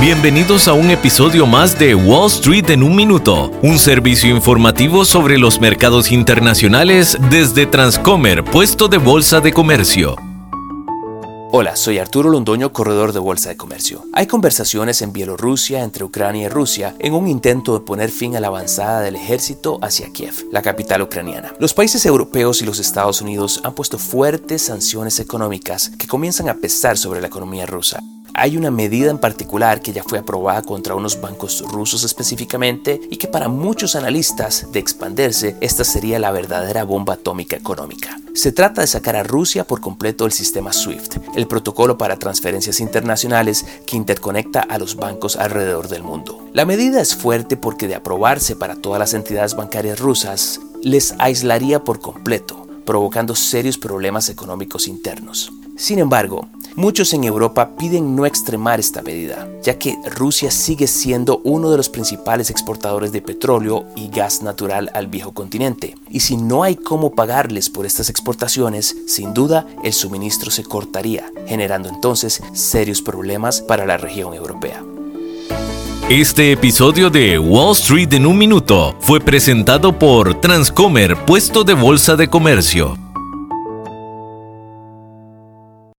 Bienvenidos a un episodio más de Wall Street en un minuto, un servicio informativo sobre los mercados internacionales desde Transcomer, puesto de bolsa de comercio. Hola, soy Arturo Londoño, corredor de Bolsa de Comercio. Hay conversaciones en Bielorrusia entre Ucrania y Rusia en un intento de poner fin a la avanzada del ejército hacia Kiev, la capital ucraniana. Los países europeos y los Estados Unidos han puesto fuertes sanciones económicas que comienzan a pesar sobre la economía rusa. Hay una medida en particular que ya fue aprobada contra unos bancos rusos específicamente y que para muchos analistas de expandirse, esta sería la verdadera bomba atómica económica. Se trata de sacar a Rusia por completo del sistema SWIFT, el protocolo para transferencias internacionales que interconecta a los bancos alrededor del mundo. La medida es fuerte porque de aprobarse para todas las entidades bancarias rusas, les aislaría por completo, provocando serios problemas económicos internos. Sin embargo, Muchos en Europa piden no extremar esta medida, ya que Rusia sigue siendo uno de los principales exportadores de petróleo y gas natural al viejo continente. Y si no hay cómo pagarles por estas exportaciones, sin duda el suministro se cortaría, generando entonces serios problemas para la región europea. Este episodio de Wall Street en un minuto fue presentado por Transcomer, puesto de bolsa de comercio.